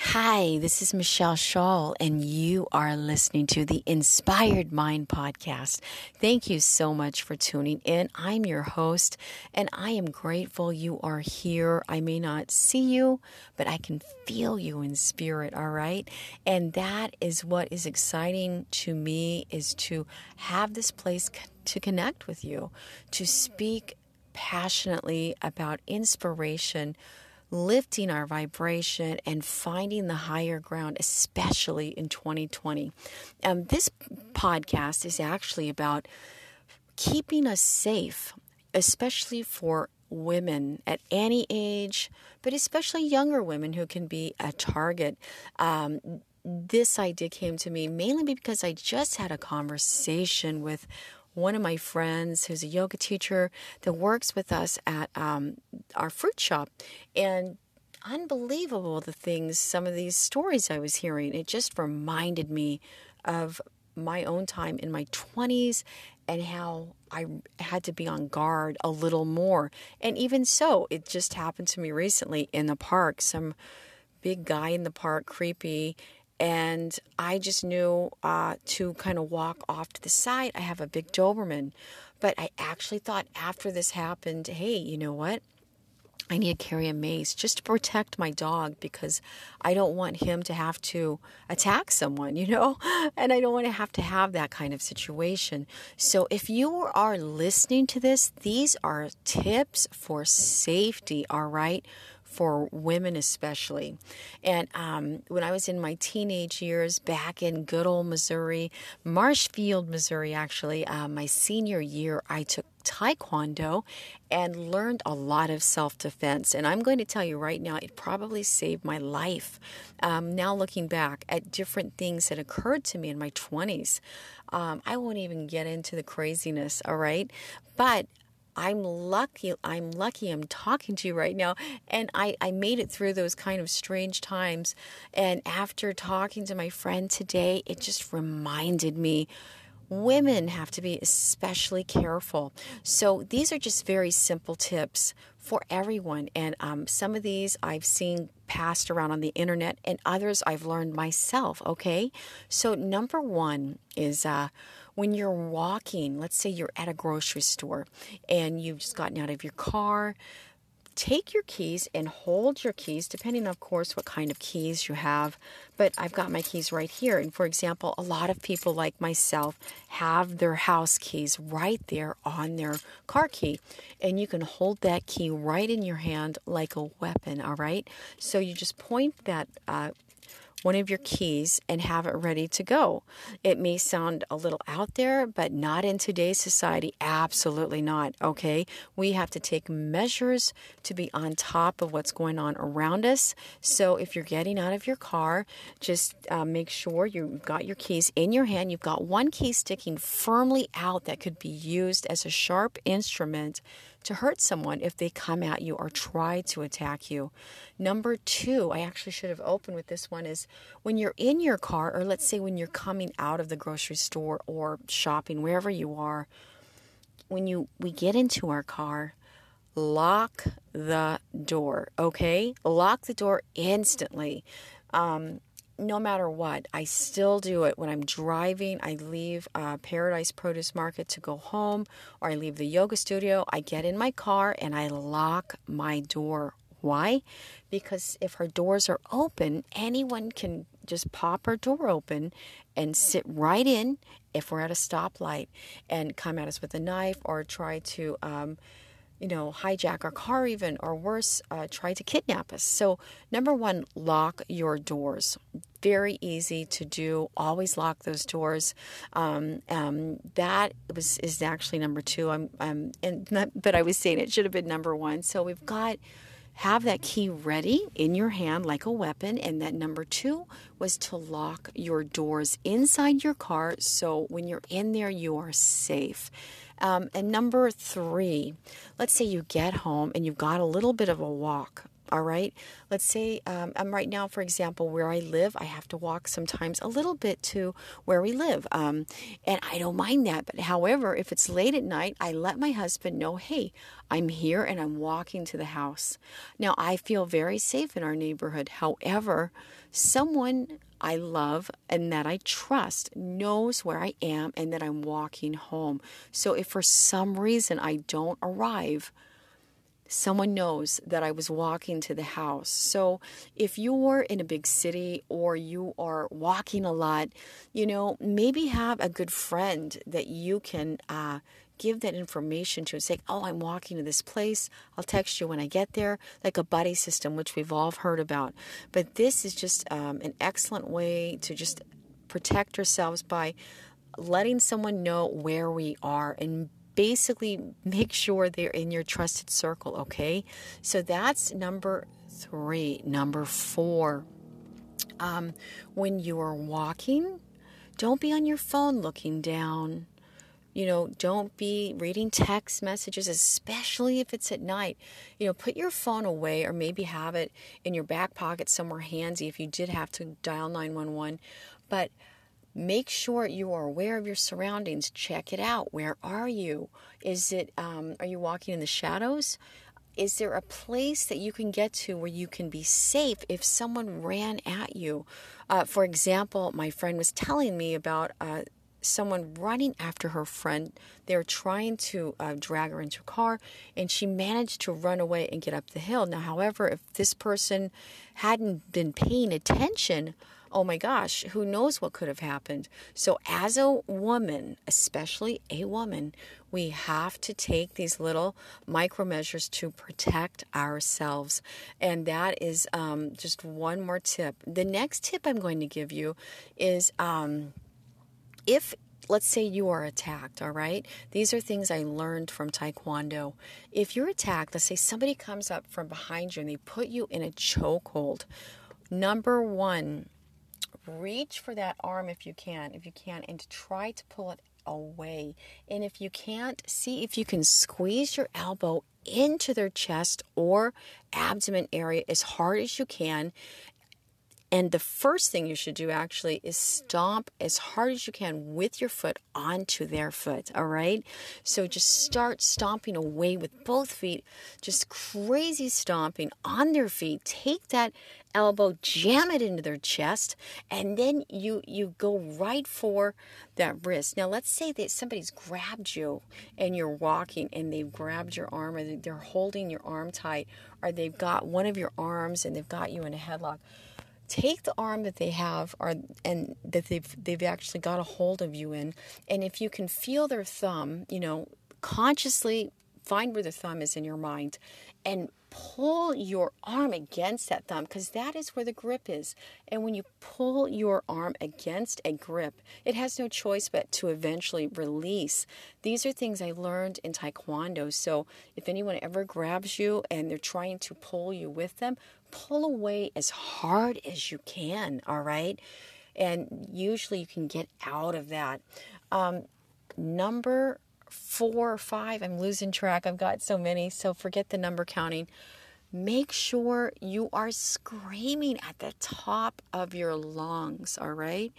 Hi, this is Michelle Shull, and you are listening to the Inspired Mind podcast. Thank you so much for tuning in. I'm your host, and I am grateful you are here. I may not see you, but I can feel you in spirit, all right? And that is what is exciting to me is to have this place to connect with you, to speak passionately about inspiration lifting our vibration and finding the higher ground, especially in 2020. Um, this podcast is actually about keeping us safe, especially for women at any age, but especially younger women who can be a target. Um, this idea came to me mainly because I just had a conversation with one of my friends who's a yoga teacher that works with us at um, our fruit shop. And unbelievable the things, some of these stories I was hearing. It just reminded me of my own time in my 20s and how I had to be on guard a little more. And even so, it just happened to me recently in the park. Some big guy in the park, creepy, and I just knew uh, to kind of walk off to the side. I have a big Doberman, but I actually thought after this happened, hey, you know what? I need to carry a mace just to protect my dog because I don't want him to have to attack someone, you know, and I don't want to have to have that kind of situation. So, if you are listening to this, these are tips for safety, all right? For women especially. And um, when I was in my teenage years back in good old Missouri, Marshfield, Missouri, actually, uh, my senior year, I took Taekwondo and learned a lot of self defense. And I'm going to tell you right now, it probably saved my life. Um, now, looking back at different things that occurred to me in my 20s, um, I won't even get into the craziness, all right? But I'm lucky. I'm lucky I'm talking to you right now. And I, I made it through those kind of strange times. And after talking to my friend today, it just reminded me women have to be especially careful. So these are just very simple tips for everyone. And um, some of these I've seen passed around on the internet, and others I've learned myself. Okay. So, number one is uh, when you're walking, let's say you're at a grocery store and you've just gotten out of your car, take your keys and hold your keys, depending, of course, what kind of keys you have. But I've got my keys right here. And for example, a lot of people like myself have their house keys right there on their car key. And you can hold that key right in your hand like a weapon, all right? So you just point that uh, one of your keys and have it ready to go. It may sound a little out there, but not in today's society. Absolutely not. Okay. We have to take measures to be on top of what's going on around us. So if you're getting out of your car, just uh, make sure you've got your keys in your hand. You've got one key sticking firmly out that could be used as a sharp instrument to hurt someone if they come at you or try to attack you. Number two, I actually should have opened with this one is when you're in your car, or let's say when you're coming out of the grocery store or shopping, wherever you are, when you we get into our car, lock the door, okay? Lock the door instantly. Um, no matter what, I still do it when I'm driving. I leave uh, Paradise Produce Market to go home, or I leave the yoga studio. I get in my car and I lock my door. Why? Because if her doors are open, anyone can just pop her door open and sit right in if we're at a stoplight and come at us with a knife or try to. Um, you know, hijack our car, even, or worse, uh, try to kidnap us. So, number one, lock your doors. Very easy to do. Always lock those doors. Um, um, that was is actually number two. I'm, I'm and but I was saying it should have been number one. So we've got have that key ready in your hand like a weapon. And that number two was to lock your doors inside your car so when you're in there, you are safe. Um, and number three, let's say you get home and you've got a little bit of a walk all right. Let's say um, I'm right now, for example, where I live, I have to walk sometimes a little bit to where we live. Um, and I don't mind that. But however, if it's late at night, I let my husband know, hey, I'm here and I'm walking to the house. Now, I feel very safe in our neighborhood. However, someone I love and that I trust knows where I am and that I'm walking home. So if for some reason I don't arrive, someone knows that I was walking to the house. So if you're in a big city or you are walking a lot, you know, maybe have a good friend that you can uh, give that information to and say, Oh, I'm walking to this place. I'll text you when I get there, like a buddy system, which we've all heard about. But this is just um, an excellent way to just protect ourselves by letting someone know where we are and basically make sure they're in your trusted circle, okay? So that's number three. Number four, um, when you are walking, don't be on your phone looking down. You know, don't be reading text messages, especially if it's at night. You know, put your phone away or maybe have it in your back pocket somewhere handy if you did have to dial 911. But Make sure you are aware of your surroundings. Check it out. Where are you? Is it, um, are you walking in the shadows? Is there a place that you can get to where you can be safe if someone ran at you? Uh, for example, my friend was telling me about uh, someone running after her friend. They were trying to uh, drag her into a car, and she managed to run away and get up the hill. Now, however, if this person hadn't been paying attention, oh my gosh, who knows what could have happened? So, as a woman, especially a woman, we have to take these little micro measures to protect ourselves. And that is um, just one more tip. The next tip I'm going to give you is um, if let's say you are attacked, all right? These are things I learned from Taekwondo. If you're attacked, let's say somebody comes up from behind you and they put you in a chokehold. Number one, reach for that arm if you can, if you can, and try to pull it away. And if you can't, see if you can squeeze your elbow into their chest or abdomen area as hard as you can and the first thing you should do actually is stomp as hard as you can with your foot onto their foot. All right. So just start stomping away with both feet, just crazy stomping on their feet. Take that elbow, jam it into their chest, and then you you go right for that wrist. Now let's say that somebody's grabbed you and you're walking and they've grabbed your arm or they're holding your arm tight or they've got one of your arms and they've got you in a headlock take the arm that they have or and that they've they've actually got a hold of you in and if you can feel their thumb you know consciously find where the thumb is in your mind and pull your arm against that thumb because that is where the grip is. And when you pull your arm against a grip, it has no choice but to eventually release. These are things I learned in Taekwondo. So if anyone ever grabs you and they're trying to pull you with them, pull away as hard as you can, all right? And usually you can get out of that. Um, number four or five. I'm losing track. I've got so many, so forget the number counting. Make sure you are screaming at the top of your lungs, all right?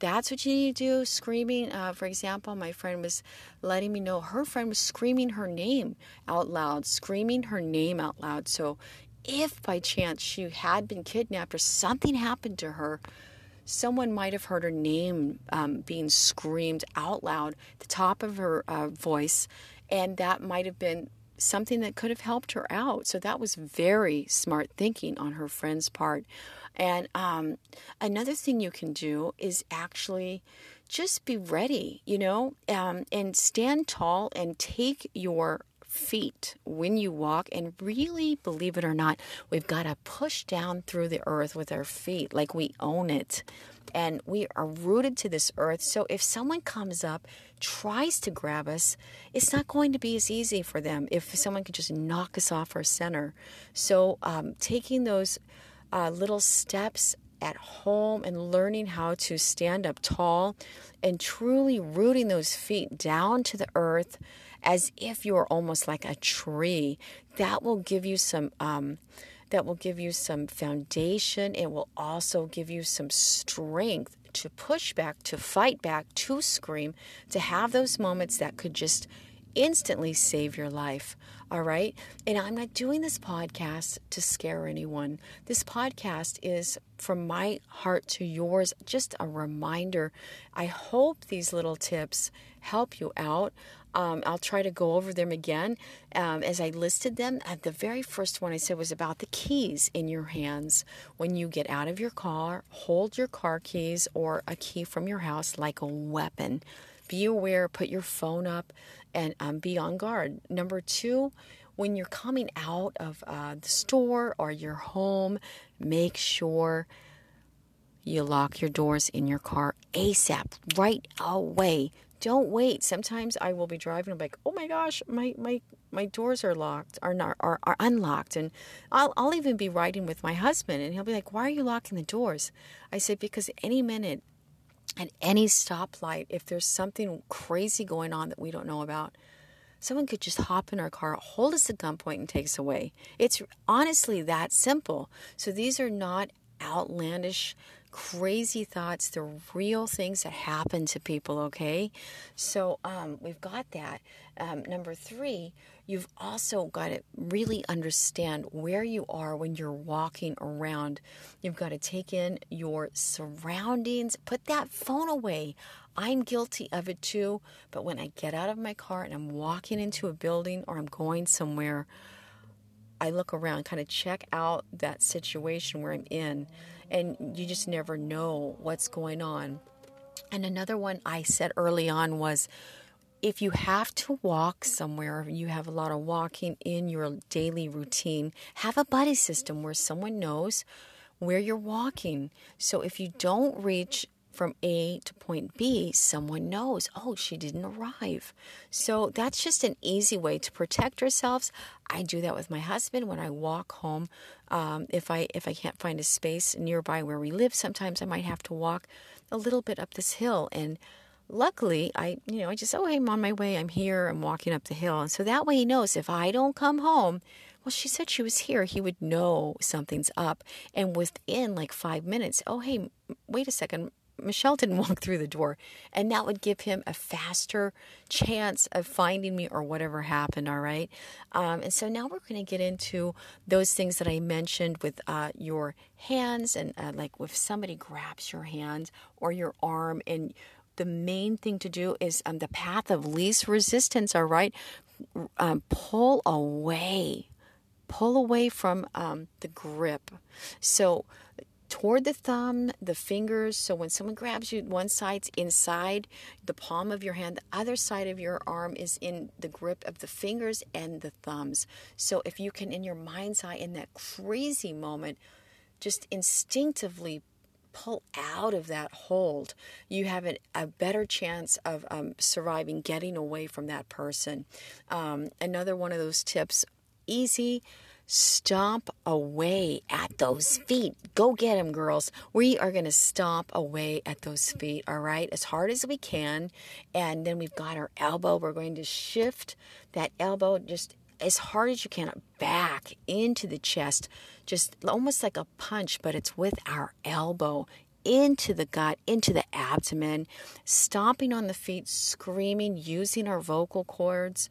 That's what you need to do. Screaming, uh, for example, my friend was letting me know her friend was screaming her name out loud, screaming her name out loud. So, if by chance she had been kidnapped or something happened to her, someone might have heard her name um, being screamed out loud, the top of her uh, voice, and that might have been something that could have helped her out. So that was very smart thinking on her friend's part. And um, another thing you can do is actually just be ready, you know, um, and stand tall and take your feet when you walk. And really, believe it or not, we've got to push down through the earth with our feet like we own it. And we are rooted to this earth. So if someone comes up, tries to grab us, it's not going to be as easy for them if someone could just knock us off our center. So um, taking those uh, little steps at home and learning how to stand up tall and truly rooting those feet down to the earth as if you're almost like a tree that will give you some um, that will give you some foundation it will also give you some strength to push back to fight back to scream to have those moments that could just instantly save your life. All right. And I'm not doing this podcast to scare anyone. This podcast is from my heart to yours, just a reminder. I hope these little tips help you out. Um, I'll try to go over them again um, as I listed them. Uh, the very first one I said was about the keys in your hands. When you get out of your car, hold your car keys or a key from your house like a weapon. Be aware, put your phone up and um, be on guard. Number two, when you're coming out of uh, the store or your home, make sure you lock your doors in your car ASAP, right away. Don't wait. Sometimes I will be driving. I'm like, oh my gosh, my my my doors are locked, are not are, are unlocked, and I'll I'll even be riding with my husband, and he'll be like, why are you locking the doors? I said because any minute at any stoplight, if there's something crazy going on that we don't know about, someone could just hop in our car, hold us at gunpoint, and take us away. It's honestly that simple. So these are not outlandish, crazy thoughts. They're real things that happen to people, okay? So um, we've got that. Um, number three, you've also got to really understand where you are when you're walking around. You've got to take in your surroundings, put that phone away. I'm guilty of it too, but when I get out of my car and I'm walking into a building or I'm going somewhere, I look around, kind of check out that situation where I'm in, and you just never know what's going on. And another one I said early on was if you have to walk somewhere, you have a lot of walking in your daily routine, have a buddy system where someone knows where you're walking. So if you don't reach from A to point B, someone knows, oh, she didn't arrive. So that's just an easy way to protect ourselves. I do that with my husband when I walk home. Um, if I if I can't find a space nearby where we live, sometimes I might have to walk a little bit up this hill and luckily i you know i just oh hey i'm on my way i'm here i'm walking up the hill and so that way he knows if i don't come home well she said she was here he would know something's up and within like five minutes oh hey wait a second Michelle didn't walk through the door, and that would give him a faster chance of finding me or whatever happened. All right. Um, and so now we're going to get into those things that I mentioned with uh, your hands and uh, like if somebody grabs your hand or your arm and the main thing to do is um, the path of least resistance, all right? Um, pull away, pull away from um, the grip. So, toward the thumb, the fingers. So, when someone grabs you, one side's inside the palm of your hand, the other side of your arm is in the grip of the fingers and the thumbs. So, if you can, in your mind's eye, in that crazy moment, just instinctively pull out of that hold, you have a, a better chance of um, surviving, getting away from that person. Um, another one of those tips easy stomp away at those feet. Go get them, girls. We are going to stomp away at those feet, all right, as hard as we can. And then we've got our elbow. We're going to shift that elbow just as hard as you can back into the chest, just almost like a punch, but it's with our elbow into the gut, into the abdomen, stomping on the feet, screaming, using our vocal cords,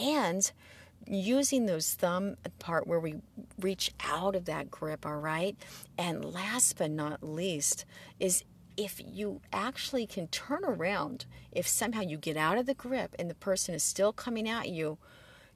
and using those thumb part where we reach out of that grip, all right? And last but not least is if you actually can turn around, if somehow you get out of the grip and the person is still coming at you,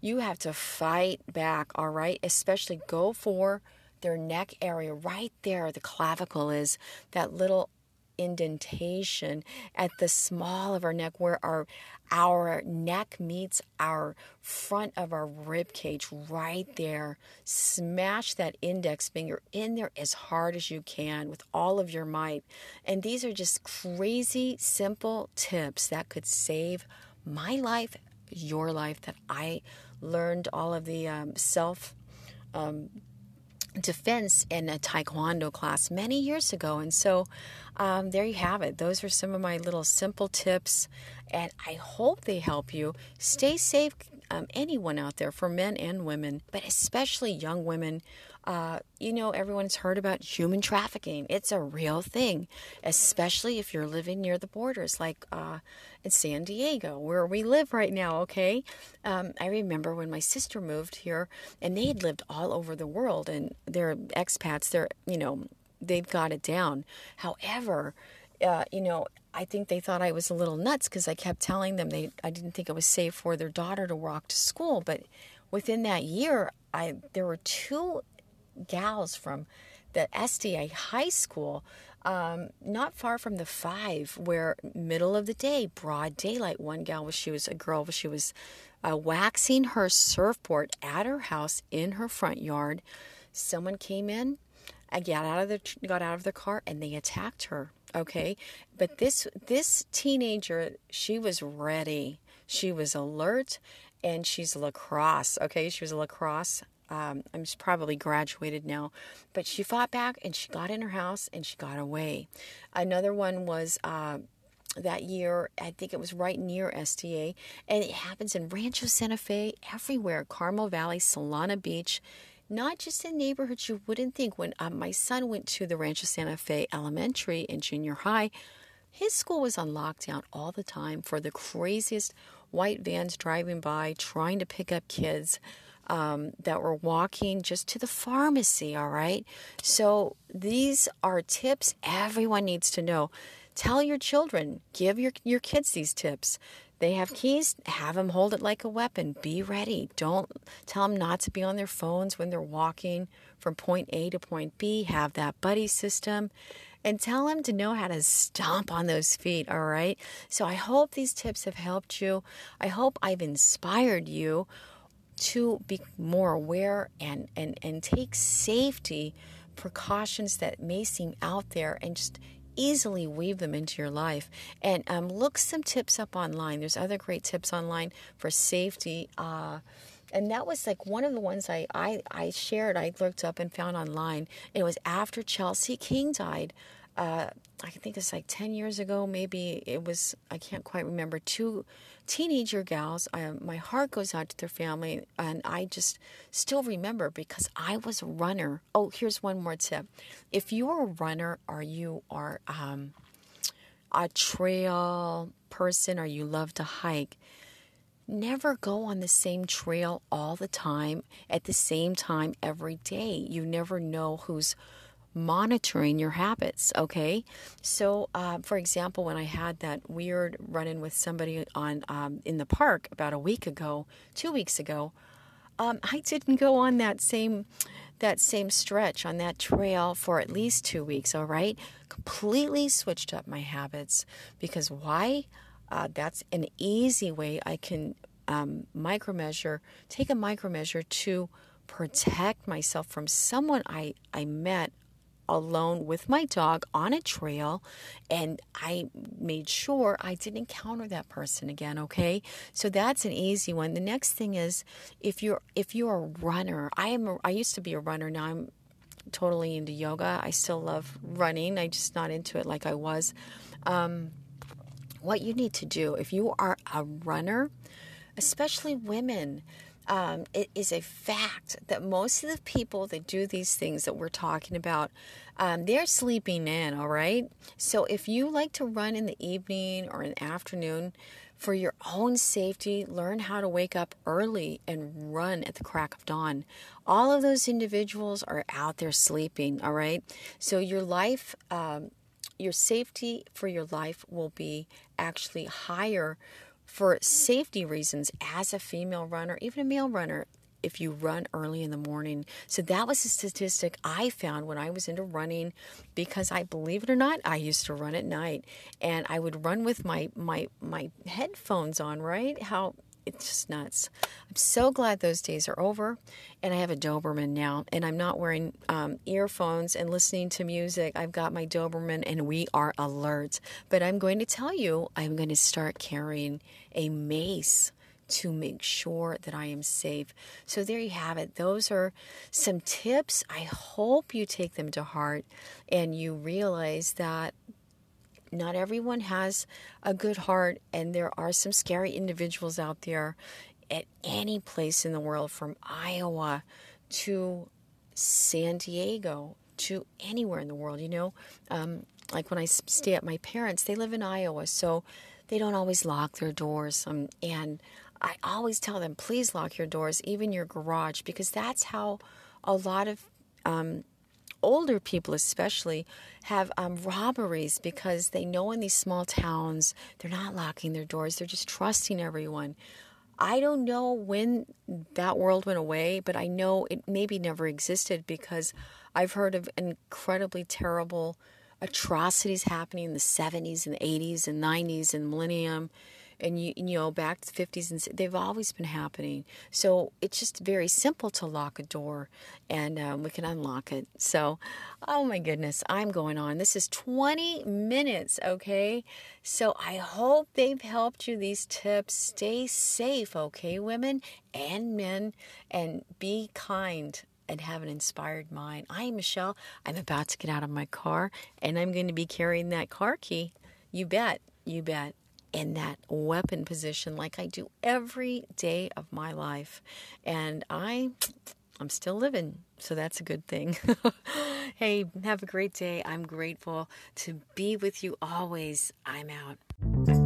you have to fight back, all right? Especially go for their neck area right there. The clavicle is that little indentation at the small of our neck where our our neck meets our front of our rib cage right there. Smash that index finger in there as hard as you can with all of your might. And these are just crazy simple tips that could save my life, your life that I learned all of the um, self um, defense in a taekwondo class many years ago. And so um, there you have it. Those are some of my little simple tips, and I hope they help you. Stay safe, um, anyone out there, for men and women, but especially young women. Uh, you know, everyone's heard about human trafficking. It's a real thing, especially if you're living near the borders, like uh, in San Diego, where we live right now, okay? Um, I remember when my sister moved here, and they had lived all over the world, and they're expats, they're, you know, they've got it down. However, uh, you know, I think they thought I was a little nuts because I kept telling them they I didn't think it was safe for their daughter to walk to school. But within that year, I there were two gals from the SDA high school, um, not far from the five, where middle of the day, broad daylight. One gal was she was a girl, she was uh, waxing her surfboard at her house in her front yard. Someone came in, I got out of the got out of the car, and they attacked her. Okay, but this this teenager, she was ready. She was alert, and she's lacrosse. Okay, she was a lacrosse um, I'm probably graduated now, but she fought back and she got in her house and she got away. Another one was uh, that year, I think it was right near SDA, and it happens in Rancho Santa Fe, everywhere Carmel Valley, Solana Beach. Not just in neighborhoods you wouldn't think. When uh, my son went to the Rancho Santa Fe Elementary and Junior High, his school was on lockdown all the time for the craziest white vans driving by trying to pick up kids um, that were walking just to the pharmacy, all right? So these are tips everyone needs to know. Tell your children, give your, your kids these tips. They have keys, have them hold it like a weapon. Be ready. Don't tell them not to be on their phones when they're walking from point A to point B. Have that buddy system and tell them to know how to stomp on those feet, all right? So I hope these tips have helped you. I hope I've inspired you to be more aware and, and, and take safety precautions that may seem out there and just easily weave them into your life. And um, look some tips up online. There's other great tips online for safety. Uh, and that was like one of the ones I, I, I shared, I looked up and found online. It was after Chelsea King died uh, I think it's like 10 years ago, maybe it was, I can't quite remember, two teenager gals. I, my heart goes out to their family, and I just still remember because I was a runner. Oh, here's one more tip. If you're a runner or you are um, a trail person or you love to hike, never go on the same trail all the time at the same time every day. You never know who's monitoring your habits. Okay, so uh, for example, when I had that weird run-in with somebody on um, in the park about a week ago, two weeks ago, um, I didn't go on that same that same stretch on that trail for at least two weeks. All right, completely switched up my habits because why? Uh, that's an easy way I can um, micromeasure, take a micromeasure to protect myself from someone I, I met alone with my dog on a trail and I made sure I didn't encounter that person again, okay? So that's an easy one. The next thing is if you're if you're a runner, I am a, I used to be a runner, now I'm totally into yoga. I still love running. I just not into it like I was. Um, what you need to do if you are a runner, especially women, um, it is a fact that most of the people that do these things that we're talking about, um, they're sleeping in, all right? So if you like to run in the evening or in the afternoon, for your own safety, learn how to wake up early and run at the crack of dawn. All of those individuals are out there sleeping, all right? So your life, um, your safety for your life will be actually higher for safety reasons as a female runner, even a male runner, if you run early in the morning. So that was a statistic I found when I was into running because I believe it or not, I used to run at night and I would run with my my my headphones on, right? How it's just nuts. I'm so glad those days are over, and I have a Doberman now, and I'm not wearing um, earphones and listening to music. I've got my Doberman, and we are alert. But I'm going to tell you, I'm going to start carrying a mace to make sure that I am safe. So there you have it. Those are some tips. I hope you take them to heart and you realize that not everyone has a good heart, and there are some scary individuals out there at any place in the world, from Iowa to San Diego to anywhere in the world. You know, um, like when I stay at my parents, they live in Iowa, so they don't always lock their doors. Um, and I always tell them, please lock your doors, even your garage, because that's how a lot of um, older people especially have um, robberies because they know in these small towns they're not locking their doors they're just trusting everyone. I don't know when that world went away but i know it maybe never existed because i've heard of incredibly terrible atrocities happening in the 70s and 80s and 90s and millennium and you, you know back to the 50s and they've always been happening so it's just very simple to lock a door and um, we can unlock it so oh my goodness i'm going on this is 20 minutes okay so i hope they've helped you these tips stay safe okay women and men and be kind and have an inspired mind. I am Michelle. I'm about to get out of my car and I'm going to be carrying that car key. You bet. You bet in that weapon position like I do every day of my life. And I I'm still living, so that's a good thing. hey, have a great day. I'm grateful to be with you always. I'm out.